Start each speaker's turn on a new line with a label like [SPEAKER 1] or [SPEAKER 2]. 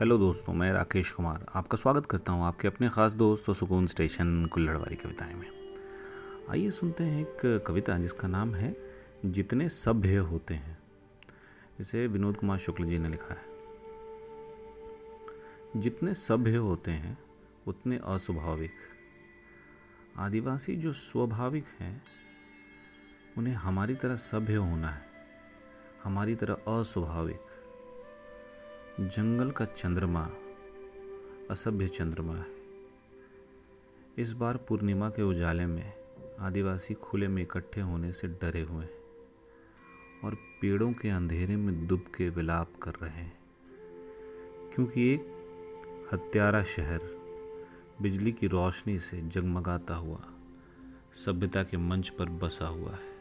[SPEAKER 1] Hello दोस्तों, मैं राकेश कुमार आपका स्वागत करता हूँ आपके अपने ख़ास दोस्त और सुकून स्टेशन कुल्लड़ वाली कविताएँ में। आइए सुनते हैं एक कविता जिसका नाम है, जितने सभ्य होते हैं। इसे विनोद कुमार शुक्ल जी ने लिखा है। जितने सभ्य होते हैं, उतने अस्वाभाविक। आदिवासी जो स्वाभाविक हैं, उन्हें हमारी तरह सभ्य होना है, हमारी तरह अस्वाभाविक। जंगल का चंद्रमा, असभ्य चंद्रमा है। इस बार पूर्णिमा के उजाले में आदिवासी खुले में इकट्ठे होने से डरे हुए हैं और पेड़ों के अंधेरे में दुब के विलाप कर रहे हैं। क्योंकि एक हत्यारा शहर बिजली की रोशनी से जगमगाता हुआ सभ्यता के मंच पर बसा हुआ है।